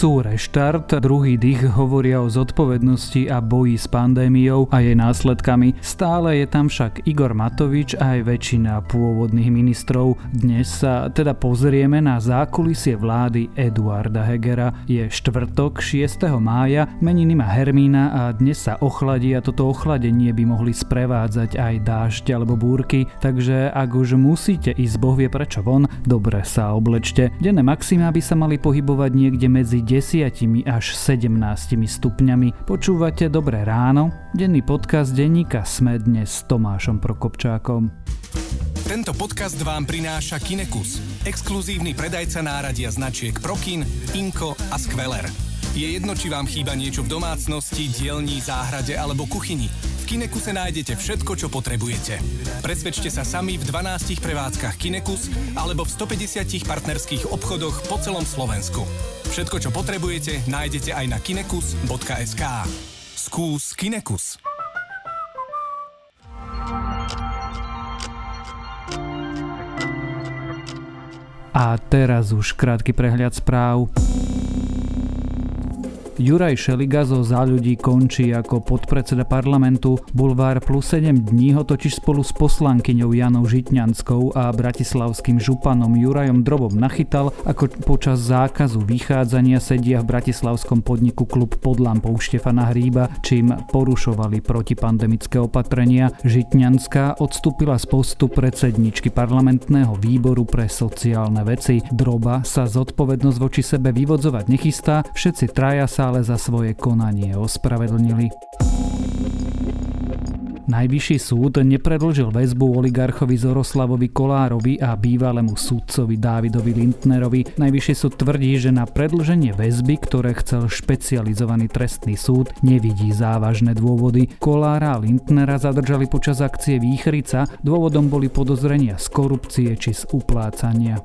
Chcú reštart, druhý dých hovoria o zodpovednosti a boji s pandémiou a jej následkami. Stále je tam však Igor Matovič a aj väčšina pôvodných ministrov. Dnes sa teda pozrieme na zákulisie vlády Eduarda Hegera. Je štvrtok 6. mája, meniny má Hermína a dnes sa ochladí a toto ochladenie by mohli sprevádzať aj dážď alebo búrky, takže ak už musíte ísť bohvie prečo von, dobre sa oblečte. Denné maxima by sa mali pohybovať niekde medzi 10 až 17 stupňami. Počúvate Dobré ráno? Denný podcast denníka Sme dnes s Tomášom Prokopčákom. Tento podcast vám prináša Kinekus, exkluzívny predajca náradia značiek Prokin, Inko a Skveler. Je jedno, či vám chýba niečo v domácnosti, dielni, záhrade alebo kuchyni. Kinekuse nájdete všetko, čo potrebujete. Presvedčte sa sami v 12 prevádzkach Kinekus alebo v 150 partnerských obchodoch po celom Slovensku. Všetko, čo potrebujete, nájdete aj na kinekus.sk. Skús Kinekus. A teraz už krátky prehľad správ. Juraj Šeliga zo Za ľudí končí ako podpredseda parlamentu. Bulvár plus 7 dní ho totiž spolu s poslankyňou Janou Žitňanskou a bratislavským županom Jurajom Drobom nachytal, ako počas zákazu vychádzania sedia v bratislavskom podniku klub pod lampou Štefana Hríba, čím porušovali protipandemické opatrenia. Žitňanská odstúpila z postu predsedničky parlamentného výboru pre sociálne veci. Droba sa zodpovednosť voči sebe vyvodzovať nechystá, všetci traja sa ale za svoje konanie ospravedlnili. Najvyšší súd nepredlžil väzbu oligarchovi Zoroslavovi Kolárovi a bývalému sudcovi Dávidovi Lindnerovi. Najvyšší súd tvrdí, že na predlženie väzby, ktoré chcel špecializovaný trestný súd, nevidí závažné dôvody. Kolára a Lindnera zadržali počas akcie Výchrica, dôvodom boli podozrenia z korupcie či z uplácania.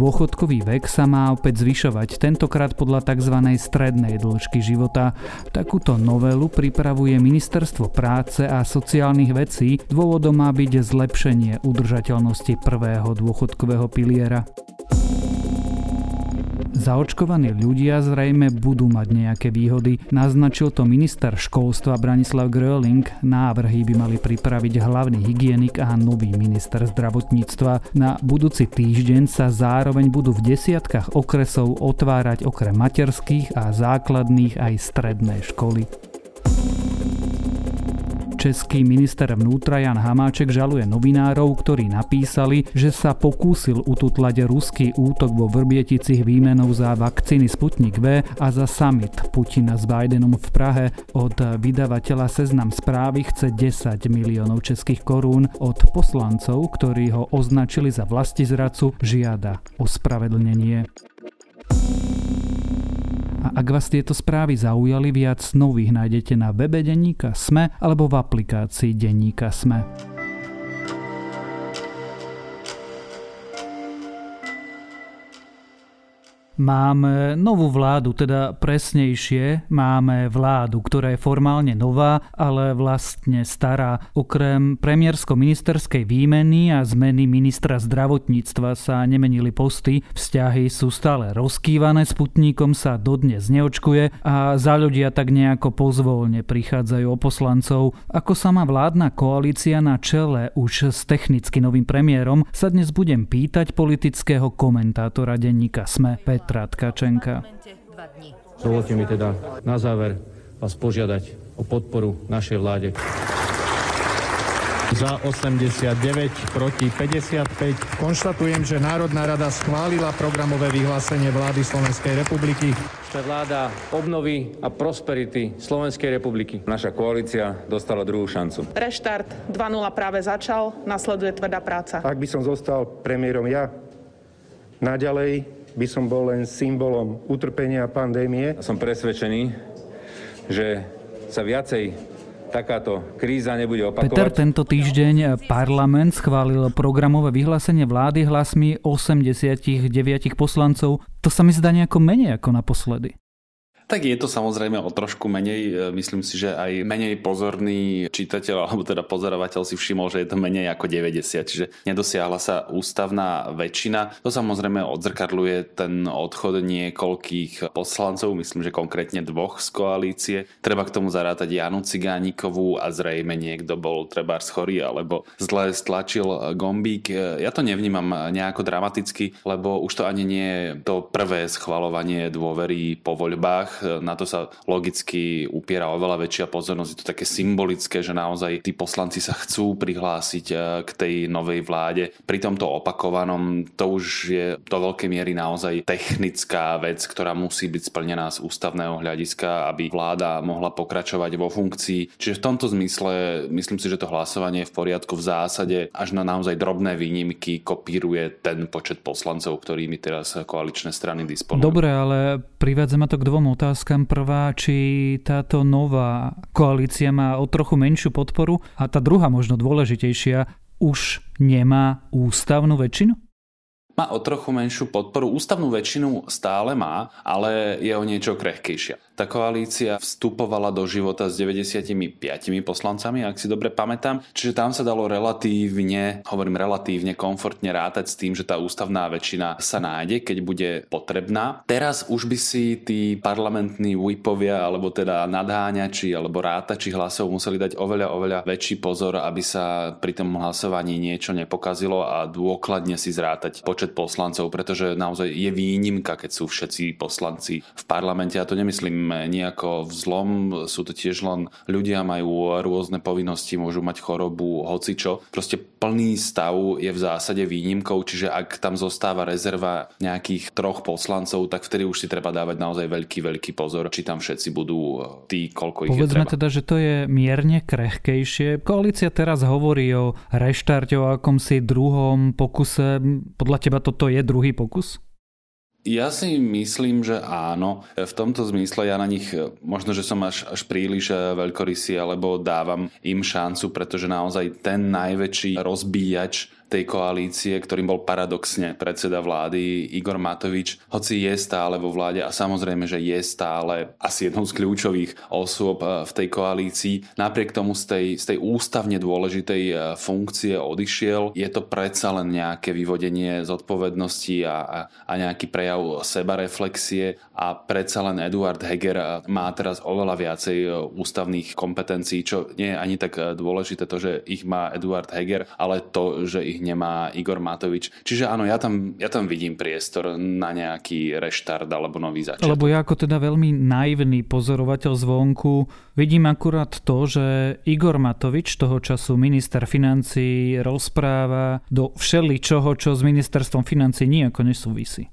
Dôchodkový vek sa má opäť zvyšovať, tentokrát podľa tzv. strednej dĺžky života. Takúto novelu pripravuje Ministerstvo práce a sociálnych vecí. Dôvodom má byť zlepšenie udržateľnosti prvého dôchodkového piliera. Zaočkovaní ľudia zrejme budú mať nejaké výhody. Naznačil to minister školstva Branislav Gröling. Návrhy by mali pripraviť hlavný hygienik a nový minister zdravotníctva. Na budúci týždeň sa zároveň budú v desiatkách okresov otvárať okrem materských a základných aj stredné školy. Český minister vnútra Jan Hamáček žaluje novinárov, ktorí napísali, že sa pokúsil ututlať ruský útok vo Vrbieticich výmenou za vakcíny Sputnik V a za summit Putina s Bidenom v Prahe. Od vydavateľa Seznam správy chce 10 miliónov českých korún. Od poslancov, ktorí ho označili za vlastizracu, žiada ospravedlnenie. A ak vás tieto správy zaujali, viac nových nájdete na webe Denníka Sme alebo v aplikácii Denníka Sme. Máme novú vládu, teda presnejšie máme vládu, ktorá je formálne nová, ale vlastne stará. Okrem premiérsko-ministerskej výmeny a zmeny ministra zdravotníctva sa nemenili posty, vzťahy sú stále rozkývané, sputníkom sa dodnes neočkuje a za ľudia tak nejako pozvolne prichádzajú o poslancov. Ako sama vládna koalícia na čele už s technicky novým premiérom sa dnes budem pýtať politického komentátora denníka SME Petra Petra Tkačenka. Dovolte mi teda na záver vás požiadať o podporu našej vláde. Za 89, proti 55. Konštatujem, že Národná rada schválila programové vyhlásenie vlády Slovenskej republiky. Sme vláda obnovy a prosperity Slovenskej republiky. Naša koalícia dostala druhú šancu. Reštart 2.0 práve začal, nasleduje tvrdá práca. Ak by som zostal premiérom ja, naďalej by som bol len symbolom utrpenia pandémie. Som presvedčený, že sa viacej takáto kríza nebude opakovať. Peter, tento týždeň parlament schválil programové vyhlásenie vlády hlasmi 89 poslancov. To sa mi zdá nejako menej ako naposledy. Tak je to samozrejme o trošku menej. E, myslím si, že aj menej pozorný čitateľ alebo teda pozorovateľ si všimol, že je to menej ako 90, čiže nedosiahla sa ústavná väčšina. To samozrejme odzrkadluje ten odchod niekoľkých poslancov, myslím, že konkrétne dvoch z koalície. Treba k tomu zarátať Janu Cigánikovú a zrejme niekto bol treba schorý alebo zle stlačil gombík. E, ja to nevnímam nejako dramaticky, lebo už to ani nie je to prvé schvalovanie dôvery po voľbách na to sa logicky upiera oveľa väčšia pozornosť. Je to také symbolické, že naozaj tí poslanci sa chcú prihlásiť e, k tej novej vláde. Pri tomto opakovanom to už je do veľkej miery naozaj technická vec, ktorá musí byť splnená z ústavného hľadiska, aby vláda mohla pokračovať vo funkcii. Čiže v tomto zmysle myslím si, že to hlasovanie je v poriadku v zásade až na naozaj drobné výnimky kopíruje ten počet poslancov, ktorými teraz koaličné strany disponujú. Dobre, ale privádza ma to k dvom otázkam otázkam. Prvá, či táto nová koalícia má o trochu menšiu podporu a tá druhá, možno dôležitejšia, už nemá ústavnú väčšinu? Má o trochu menšiu podporu. Ústavnú väčšinu stále má, ale je o niečo krehkejšia. Tá koalícia vstupovala do života s 95 poslancami, ak si dobre pamätám. Čiže tam sa dalo relatívne, hovorím relatívne, komfortne rátať s tým, že tá ústavná väčšina sa nájde, keď bude potrebná. Teraz už by si tí parlamentní whipovia, alebo teda nadháňači, alebo rátači hlasov museli dať oveľa, oveľa väčší pozor, aby sa pri tom hlasovaní niečo nepokazilo a dôkladne si zrátať počet poslancov, pretože naozaj je výnimka, keď sú všetci poslanci v parlamente. A to nemyslím nejako vzlom, sú to tiež len ľudia, majú rôzne povinnosti, môžu mať chorobu, hocičo. Proste plný stav je v zásade výnimkou, čiže ak tam zostáva rezerva nejakých troch poslancov, tak vtedy už si treba dávať naozaj veľký, veľký pozor, či tam všetci budú e, tí, koľko ich Povedzme je treba. teda, že to je mierne krehkejšie. Koalícia teraz hovorí o reštarte, o akomsi druhom pokuse. Podľa teba toto je druhý pokus? Ja si myslím, že áno. V tomto zmysle ja na nich možno, že som až, až príliš eh, veľkorysý, alebo dávam im šancu, pretože naozaj ten najväčší rozbíjač tej koalície, ktorým bol paradoxne predseda vlády Igor Matovič, hoci je stále vo vláde a samozrejme, že je stále asi jednou z kľúčových osôb eh, v tej koalícii, napriek tomu z tej, z tej ústavne dôležitej eh, funkcie odišiel, je to predsa len nejaké vyvodenie zodpovednosti a, a, a nejaký prejav sebareflexie a predsa len Eduard Heger eh, má teraz oveľa viacej ústavných kompetencií, čo nie je ani tak dôležité to, že ich má Eduard Heger, ale to, že ich nemá Igor Matovič. Čiže áno, ja tam, ja tam vidím priestor na nejaký reštart alebo nový začiatok. Lebo ja ako teda veľmi naivný pozorovateľ zvonku vidím akurát to, že Igor Matovič, toho času minister financí, rozpráva do všeličoho, čo s ministerstvom financí nejako nesúvisí.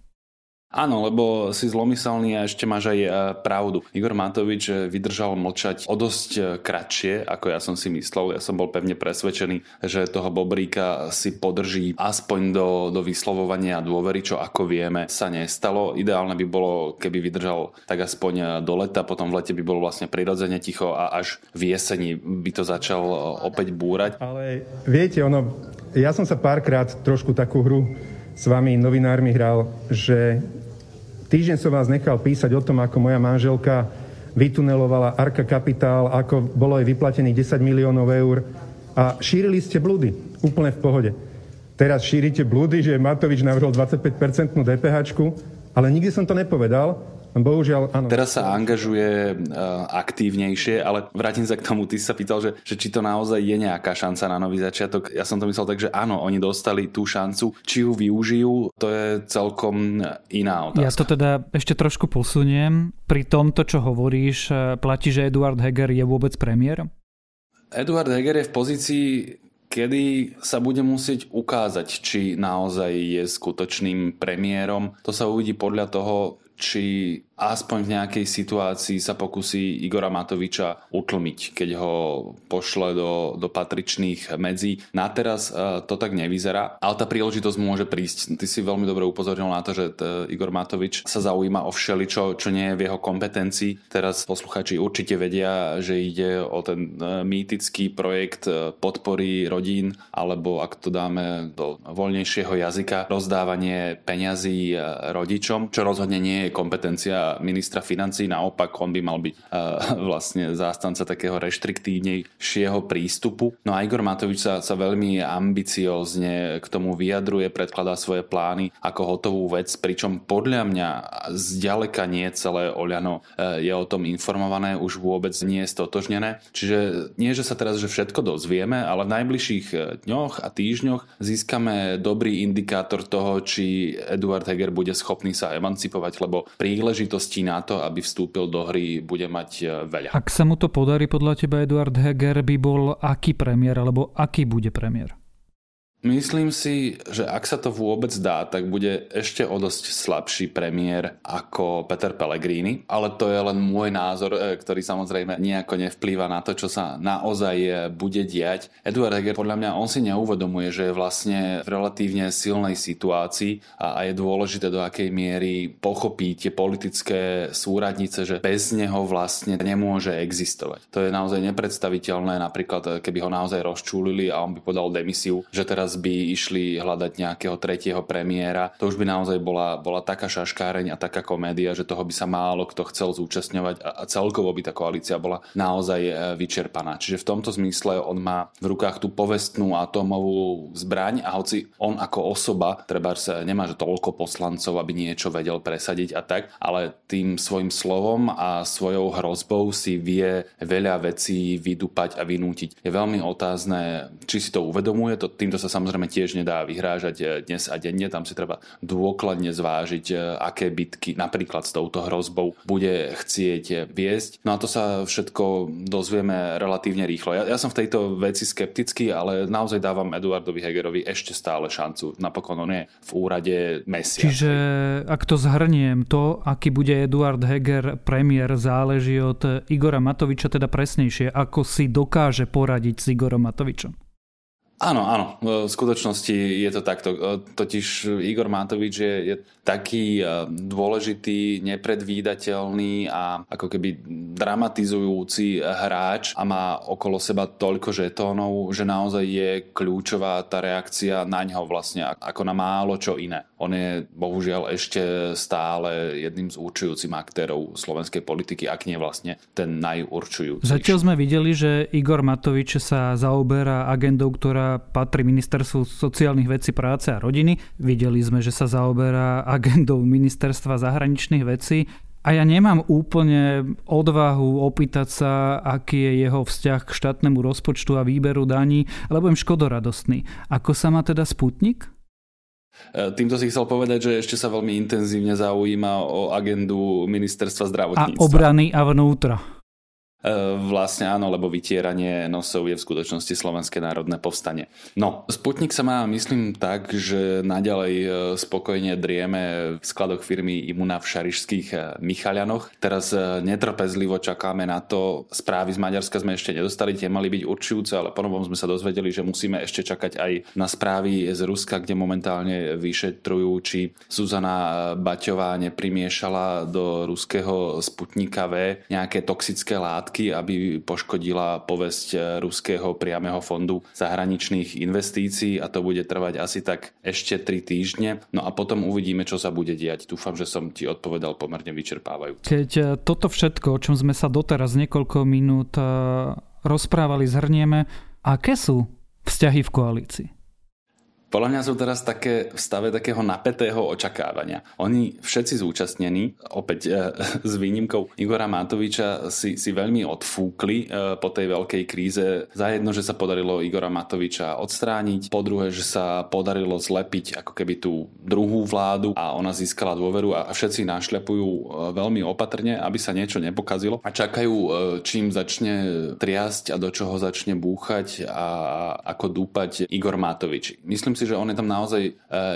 Áno, lebo si zlomyselný a ešte máš aj e, pravdu. Igor Matovič e, vydržal mlčať o dosť e, kratšie, ako ja som si myslel. Ja som bol pevne presvedčený, že toho Bobríka si podrží aspoň do, do vyslovovania dôvery, čo ako vieme sa nestalo. Ideálne by bolo, keby vydržal tak aspoň do leta, potom v lete by bolo vlastne prirodzene ticho a až v jeseni by to začal opäť búrať. Ale viete, ono, ja som sa párkrát trošku takú hru s vami novinármi hral, že týždeň som vás nechal písať o tom, ako moja manželka vytunelovala Arka Kapitál, ako bolo jej vyplatených 10 miliónov eur. A šírili ste blúdy. Úplne v pohode. Teraz šírite blúdy, že Matovič navrhol 25% DPH, ale nikdy som to nepovedal, Bohužiaľ, áno. Teraz sa angažuje uh, aktívnejšie, ale vrátim sa k tomu, ty sa pýtal, že, že či to naozaj je nejaká šanca na nový začiatok. Ja som to myslel tak, že áno, oni dostali tú šancu. Či ju využijú, to je celkom iná otázka. Ja to teda ešte trošku posuniem. Pri tomto, čo hovoríš, eh, platí, že Eduard Heger je vôbec premiér? Eduard Heger je v pozícii kedy sa bude musieť ukázať, či naozaj je skutočným premiérom. To sa uvidí podľa toho, či aspoň v nejakej situácii sa pokusí Igora Matoviča utlmiť, keď ho pošle do, do patričných medzí. Na teraz uh, to tak nevyzerá, ale tá príležitosť môže prísť. Ty si veľmi dobre upozornil na to, že Igor Matovič sa zaujíma o všeličo, čo nie je v jeho kompetencii. Teraz posluchači určite vedia, že ide o ten uh, mýtický projekt uh, podpory rodín, alebo ak to dáme do voľnejšieho jazyka, rozdávanie peňazí rodičom, čo rozhodne nie je kompetencia ministra financí, naopak on by mal byť uh, vlastne zástanca takého reštriktívnejšieho prístupu. No a Igor Matovič sa, sa veľmi ambiciózne k tomu vyjadruje, predkladá svoje plány ako hotovú vec, pričom podľa mňa zďaleka nie celé Oľano uh, je o tom informované, už vôbec nie je stotožnené. Čiže nie, že sa teraz že všetko dozvieme, ale v najbližších dňoch a týždňoch získame dobrý indikátor toho, či Eduard Heger bude schopný sa emancipovať, lebo príležitostí na to, aby vstúpil do hry, bude mať e, veľa. Ak sa mu to podarí, podľa teba Eduard Heger by bol aký premiér, alebo aký bude premiér? Myslím si, že ak sa to vôbec dá, tak bude ešte o dosť slabší premiér ako Peter Pellegrini, ale to je len môj názor, e, ktorý samozrejme nejako nevplýva na to, čo sa naozaj e, bude diať. Eduard Heger podľa mňa on si neuvedomuje, že je vlastne v relatívne silnej situácii a, je dôležité do akej miery pochopí tie politické súradnice, že bez neho vlastne nemôže existovať. To je naozaj nepredstaviteľné, napríklad e, keby ho naozaj rozčúlili a on by podal demisiu, že teraz teraz by išli hľadať nejakého tretieho premiéra, to už by naozaj bola, bola taká šaškáreň a taká komédia, že toho by sa málo kto chcel zúčastňovať a, celkovo by tá koalícia bola naozaj e, vyčerpaná. Čiže v tomto zmysle on má v rukách tú povestnú atómovú zbraň a hoci on ako osoba, treba sa nemá že toľko poslancov, aby niečo vedel presadiť a tak, ale tým svojim slovom a svojou hrozbou si vie veľa vecí vydupať a vynútiť. Je veľmi otázne, či si to uvedomuje, to, týmto sa samozrejme tiež nedá vyhrážať eh, dnes a denne, tam si treba dôkladne zvážiť, eh, aké bitky napríklad s touto hrozbou bude chcieť eh, viesť. No a to sa všetko dozvieme relatívne rýchlo. Ja, ja som v tejto veci skeptický, ale naozaj dávam Eduardovi Hegerovi ešte stále šancu. Napokon on je v úrade mesiac. Čiže ak to zhrniem, to, aký bude Eduard Heger premiér, záleží od Igora Matoviča, teda presnejšie, ako si dokáže poradiť s Igorom Matovičom. Áno, áno, v skutočnosti je to takto. E, totiž Igor Matovič je, je taký e, dôležitý, nepredvídateľný a ako keby dramatizujúci hráč a má okolo seba toľko žetónov, že naozaj je kľúčová tá reakcia na ňo vlastne ako na málo čo iné. On je bohužiaľ ešte stále jedným z určujúcich aktérov slovenskej politiky, ak nie vlastne ten najurčujúci. Zatiaľ sme videli, že Igor Matovič sa zaoberá agendou, ktorá patrí ministerstvu sociálnych vecí, práce a rodiny. Videli sme, že sa zaoberá agendou ministerstva zahraničných vecí. A ja nemám úplne odvahu opýtať sa, aký je jeho vzťah k štátnemu rozpočtu a výberu daní, lebo im škodoradostný. Ako sa má teda Sputnik? E, týmto si chcel povedať, že ešte sa veľmi intenzívne zaujíma o agendu ministerstva zdravotníctva. A obrany a vnútra. E, vlastne áno, lebo vytieranie nosov je v skutočnosti Slovenské národné povstanie. No, Sputnik sa má, myslím, tak, že naďalej e, spokojne drieme v skladoch firmy Imuna v Šarišských e, Michalianoch. Teraz netrpezlivo čakáme na to. Správy z Maďarska sme ešte nedostali, tie mali byť určujúce, ale ponovom sme sa dozvedeli, že musíme ešte čakať aj na správy z Ruska, kde momentálne vyšetrujú, či Zuzana Baťová neprimiešala do ruského Sputnika V nejaké toxické látky látky, aby poškodila povesť eh, Ruského priameho fondu zahraničných investícií a to bude trvať asi tak ešte 3 týždne. No a potom uvidíme, čo sa bude diať. Dúfam, že som ti odpovedal pomerne vyčerpávajúco. Keď eh, toto všetko, o čom sme sa doteraz niekoľko minút eh, rozprávali, zhrnieme, aké sú vzťahy v koalícii? Podľa mňa sú teraz také v stave takého napätého očakávania. Oni všetci zúčastnení, opäť e, s výnimkou Igora Matoviča, si, si veľmi odfúkli e, po tej veľkej kríze. Za jedno, že sa podarilo Igora Matoviča odstrániť, po druhé, že sa podarilo zlepiť ako keby tú druhú vládu a ona získala dôveru a všetci našľapujú e, veľmi opatrne, aby sa niečo nepokazilo a čakajú, e, čím začne triasť a do čoho začne búchať a ako dúpať Igor Matovič. Myslím si, že on je tam naozaj e,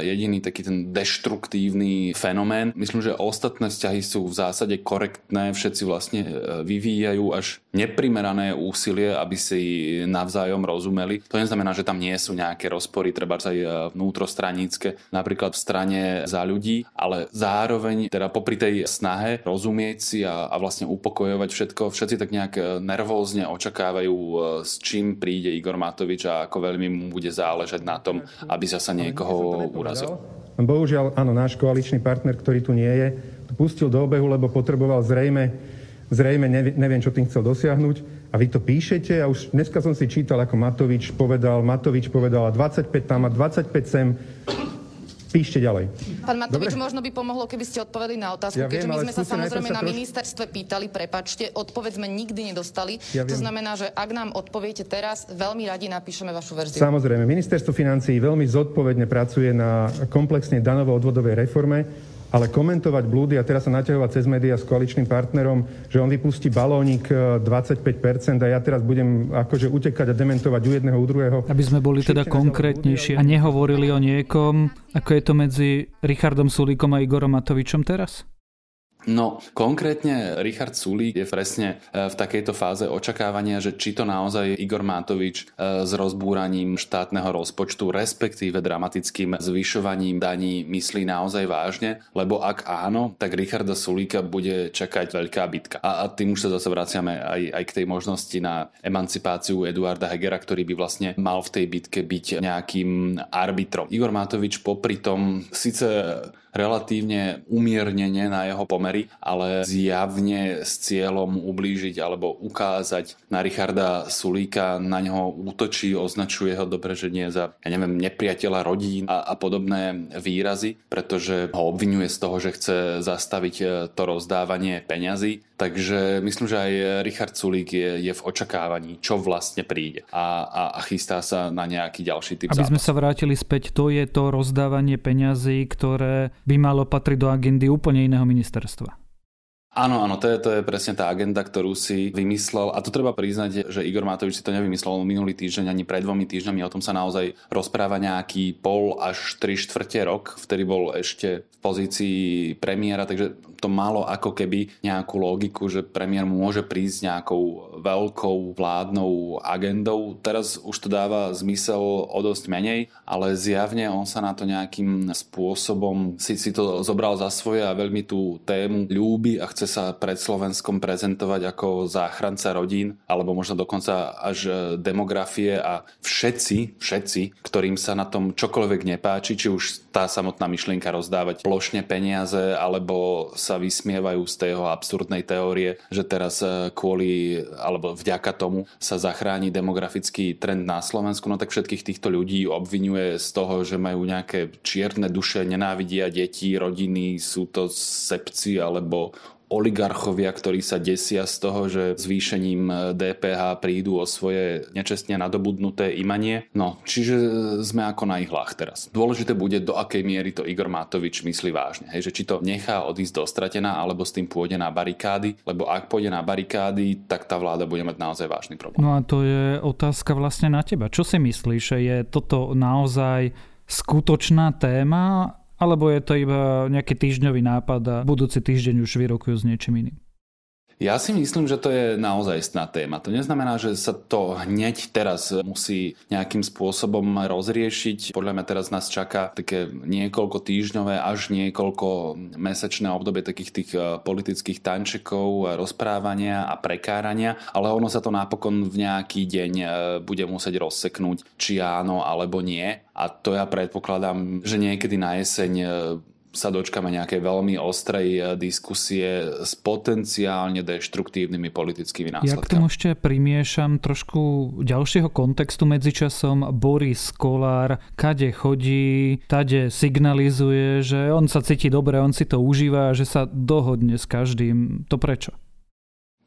jediný taký ten deštruktívny fenomén. Myslím, že ostatné vzťahy sú v zásade korektné, všetci vlastne e, vyvíjajú až neprimerané úsilie, aby si navzájom rozumeli. To neznamená, že tam nie sú nejaké rozpory, treba aj e, vnútrostranícke, napríklad v strane za ľudí, ale zároveň teda popri tej snahe rozumieť si a, a vlastne upokojovať všetko, všetci tak nejak nervózne očakávajú, s čím príde Igor Matovič a ako veľmi mu bude záležať na tom, aby zasa niekoho urazil. Bohužiaľ, áno, náš koaličný partner, ktorý tu nie je, tu spustil do obehu, lebo potreboval zrejme, zrejme neviem, čo tým chcel dosiahnuť. A vy to píšete a už dneska som si čítal, ako Matovič povedal, Matovič povedal 25 tam a 25 sem. Píšte ďalej. Pán Matovič, Dobre? možno by pomohlo, keby ste odpovedali na otázku, ja keďže viem, my sme sa samozrejme sa na troš... ministerstve pýtali, prepačte, odpoveď sme nikdy nedostali. Ja to viem. znamená, že ak nám odpoviete teraz, veľmi radi napíšeme vašu verziu. Samozrejme, ministerstvo financií veľmi zodpovedne pracuje na komplexnej danovo-odvodovej reforme ale komentovať blúdy a teraz sa naťahovať cez médiá s koaličným partnerom, že on vypustí balónik 25% e, a ja teraz budem akože utekať a dementovať u jedného, u druhého. Aby sme boli teda konkrétnejšie a nehovorili o niekom, ako je to medzi Richardom Sulíkom a Igorom Matovičom teraz? No, konkrétne Richard Sulík je presne e, v takejto fáze očakávania, že či to naozaj Igor Mátovič e, s rozbúraním štátneho rozpočtu, respektíve dramatickým zvyšovaním daní myslí naozaj vážne, lebo ak áno, tak Richarda Sulíka bude čakať veľká bitka. A, a tým už sa zase vraciame aj, aj k tej možnosti na emancipáciu Eduarda Hegera, ktorý by vlastne mal v tej bitke byť nejakým arbitrom. Igor Mátovič popri tom síce relatívne umiernene na jeho pomery, ale zjavne s cieľom ublížiť alebo ukázať na Richarda Sulíka, na neho útočí, označuje ho dobre, že nie za, ja neviem, nepriateľa rodín a, a podobné výrazy, pretože ho obvinuje z toho, že chce zastaviť e, to rozdávanie peňazí. Takže myslím, že aj Richard Sulík je, je v očakávaní, čo vlastne príde a, a, a chystá sa na nejaký ďalší typ Aby zápas. sme sa vrátili späť, to je to rozdávanie peňazí, ktoré by malo patriť do agendy úplne iného ministerstva. Áno, áno, to je, to je presne tá agenda, ktorú si vymyslel. A to treba priznať, že Igor Matovič si to nevymyslel minulý týždeň ani pred dvomi týždňami. O tom sa naozaj rozpráva nejaký pol až tri štvrte rok, vtedy bol ešte v pozícii premiéra, takže to malo ako keby nejakú logiku, že premiér môže prísť nejakou veľkou vládnou agendou. Teraz už to dáva zmysel o dosť menej, ale zjavne on sa na to nejakým spôsobom si, si to zobral za svoje a veľmi tú tému ľúbi a chce sa pred Slovenskom prezentovať ako záchranca rodín, alebo možno dokonca až demografie a všetci, všetci, ktorým sa na tom čokoľvek nepáči, či už tá samotná myšlienka rozdávať plošne peniaze, alebo sa vysmievajú z tej absurdnej teórie, že teraz e, kvôli alebo vďaka tomu sa zachráni demografický trend na Slovensku, no tak všetkých týchto ľudí obvinuje z toho, že majú nejaké čierne duše, nenávidia deti, rodiny, sú to sepci alebo oligarchovia, ktorí sa desia z toho, že zvýšením DPH prídu o svoje nečestne nadobudnuté imanie. No, čiže sme ako na ihlách teraz. Dôležité bude, do akej miery to Igor Matovič myslí vážne. Hej, že či to nechá odísť do stratená, alebo s tým pôjde na barikády, lebo ak pôjde na barikády, tak tá vláda bude mať naozaj vážny problém. No a to je otázka vlastne na teba. Čo si myslíš, je toto naozaj skutočná téma alebo je to iba nejaký týždňový nápad a budúci týždeň už vyrokujú s niečím iným? Ja si myslím, že to je naozaj istná téma. To neznamená, že sa to hneď teraz musí nejakým spôsobom rozriešiť. Podľa mňa teraz nás čaká také niekoľko týždňové až niekoľko mesačné obdobie takých tých eh, politických tančekov, rozprávania a prekárania, ale ono sa to napokon v nejaký deň eh, bude musieť rozseknúť, či áno alebo nie. A to ja predpokladám, že niekedy na jeseň eh, sa dočkame nejakej veľmi ostrej eh, diskusie s potenciálne deštruktívnymi politickými následkami. Ja k tomu ešte primiešam trošku ďalšieho kontextu medzičasom. Boris Kolár kade chodí, tade signalizuje, že on sa cíti dobre, on si to užíva, že sa dohodne s každým. To prečo?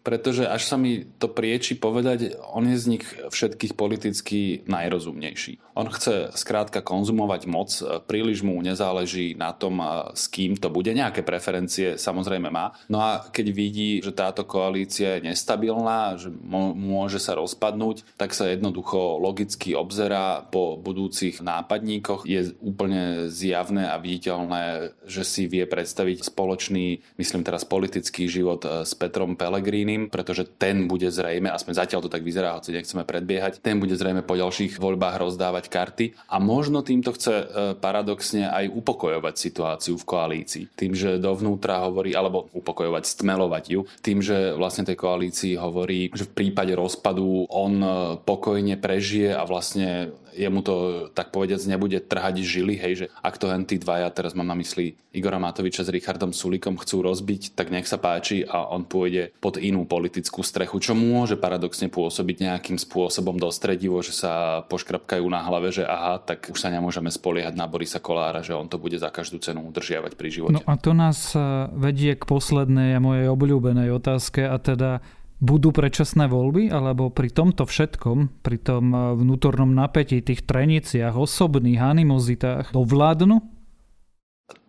Pretože až sa mi to prieči povedať, on je z nich všetkých politicky najrozumnejší. On chce skrátka konzumovať moc, príliš mu nezáleží na tom, s kým to bude. Nejaké preferencie samozrejme má. No a keď vidí, že táto koalícia je nestabilná, že môže sa rozpadnúť, tak sa jednoducho logicky obzerá po budúcich nápadníkoch. Je úplne zjavné a viditeľné, že si vie predstaviť spoločný, myslím teraz politický život s Petrom Pellegrini Zeleným, pretože ten bude zrejme, aspoň zatiaľ to tak vyzerá, hoci nechceme predbiehať, ten bude zrejme po ďalších voľbách rozdávať karty a možno týmto chce e, paradoxne aj upokojovať situáciu v koalícii. Tým, že dovnútra hovorí, alebo upokojovať, stmelovať ju, tým, že vlastne tej koalícii hovorí, že v prípade rozpadu on e, pokojne prežije a vlastne jemu to tak povediac nebude trhať žily, hej, že ak to tí dvaja, teraz mám na mysli Igora Matoviča s Richardom Sulikom chcú rozbiť, tak nech sa páči a on pôjde pod inú politickú strechu, čo môže paradoxne pôsobiť nejakým spôsobom dostredivo, že sa poškrapkajú na hlave, že aha, tak už sa nemôžeme spoliehať na Borisa Kolára, že on to bude za každú cenu udržiavať pri živote. No a to nás eh, vedie k poslednej a mojej obľúbenej otázke a teda budú predčasné voľby, alebo pri tomto všetkom, pri tom eh, vnútornom napätí, tých treniciach, osobných animozitách, dovládnu?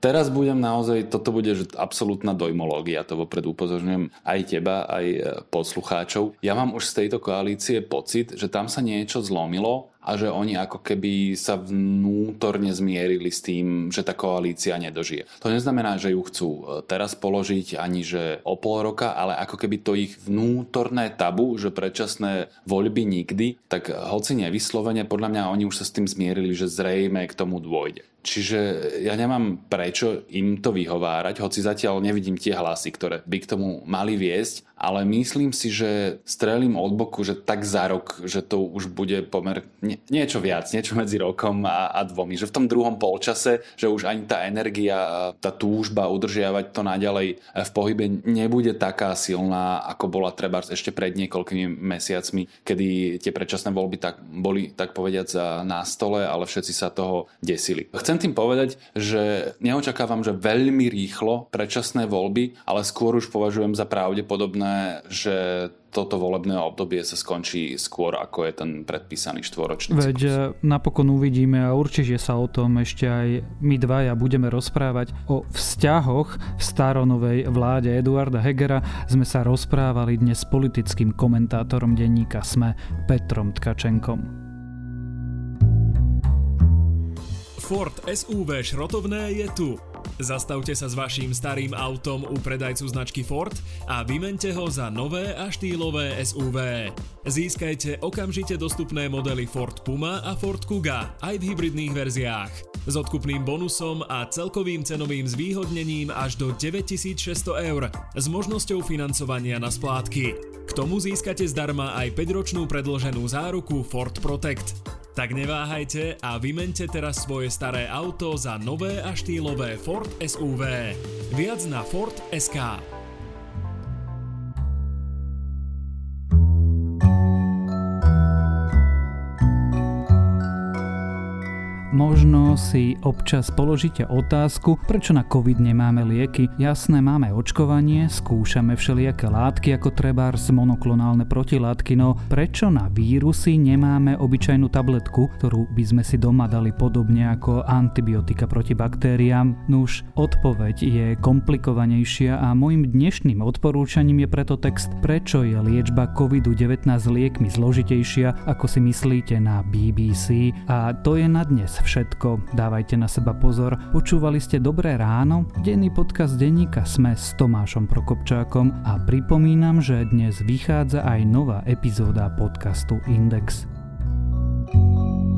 Teraz budem naozaj, toto bude že absolútna dojmológia, to vopred upozorňujem aj teba, aj eh, poslucháčov. Ja mám už z tejto koalície pocit, že tam sa niečo zlomilo a že oni ako keby sa vnútorne zmierili s tým, že tá koalícia nedožije. To neznamená, že ju chcú e, teraz položiť ani že o pol roka, ale ako keby to ich vnútorné tabu, že predčasné voľby nikdy, tak hoci nevyslovene, podľa mňa oni už sa s tým zmierili, že zrejme k tomu dôjde. Čiže ja nemám prečo im to vyhovárať, hoci zatiaľ nevidím tie hlasy, ktoré by k tomu mali viesť, ale myslím si, že strelím od boku, že tak za rok, že to už bude pomer nie, niečo viac, niečo medzi rokom a, a dvomi. Že v tom druhom polčase, že už ani tá energia, tá túžba udržiavať to naďalej v pohybe nebude taká silná, ako bola treba ešte pred niekoľkými mesiacmi, kedy tie predčasné voľby tak, boli, tak povediac, na stole, ale všetci sa toho desili. Chcem tým povedať, že neočakávam, že veľmi rýchlo predčasné voľby, ale skôr už považujem za pravdepodobné, že toto volebné obdobie sa skončí skôr, ako je ten predpísaný štvoročný Veď cyklus. Eh, napokon uvidíme a určite sa o tom ešte aj my dvaja budeme rozprávať. O vzťahoch v staronovej vláde Eduarda Hegera sme sa rozprávali dnes s politickým komentátorom denníka SME Petrom Tkačenkom. Ford SUV šrotovné je tu. Zastavte sa s vaším starým autom u predajcu značky Ford a vymente ho za nové a štýlové SUV. Získajte okamžite dostupné modely Ford Puma a Ford Kuga aj v hybridných verziách. S odkupným bonusom a celkovým cenovým zvýhodnením až do 9600 eur s možnosťou financovania na splátky. K tomu získate zdarma aj 5-ročnú predloženú záruku Ford Protect. Tak neváhajte a vymente teraz svoje staré auto za nové a štýlové Ford SUV. Viac na Ford.sk. Možno si občas položíte otázku, prečo na COVID nemáme lieky. Jasné, máme očkovanie, skúšame všelijaké látky ako trebárs monoklonálne protilátky, no prečo na vírusy nemáme obyčajnú tabletku, ktorú by sme si doma dali podobne ako antibiotika proti baktériám? Nuž, odpoveď je komplikovanejšia a môjim dnešným odporúčaním je preto text Prečo je liečba COVID-19 liekmi zložitejšia, ako si myslíte na BBC. A to je na dnes všetko, dávajte na seba pozor. Počúvali ste Dobré ráno, denný podcast denníka Sme s Tomášom Prokopčákom a pripomínam, že dnes vychádza aj nová epizóda podcastu Index. thank you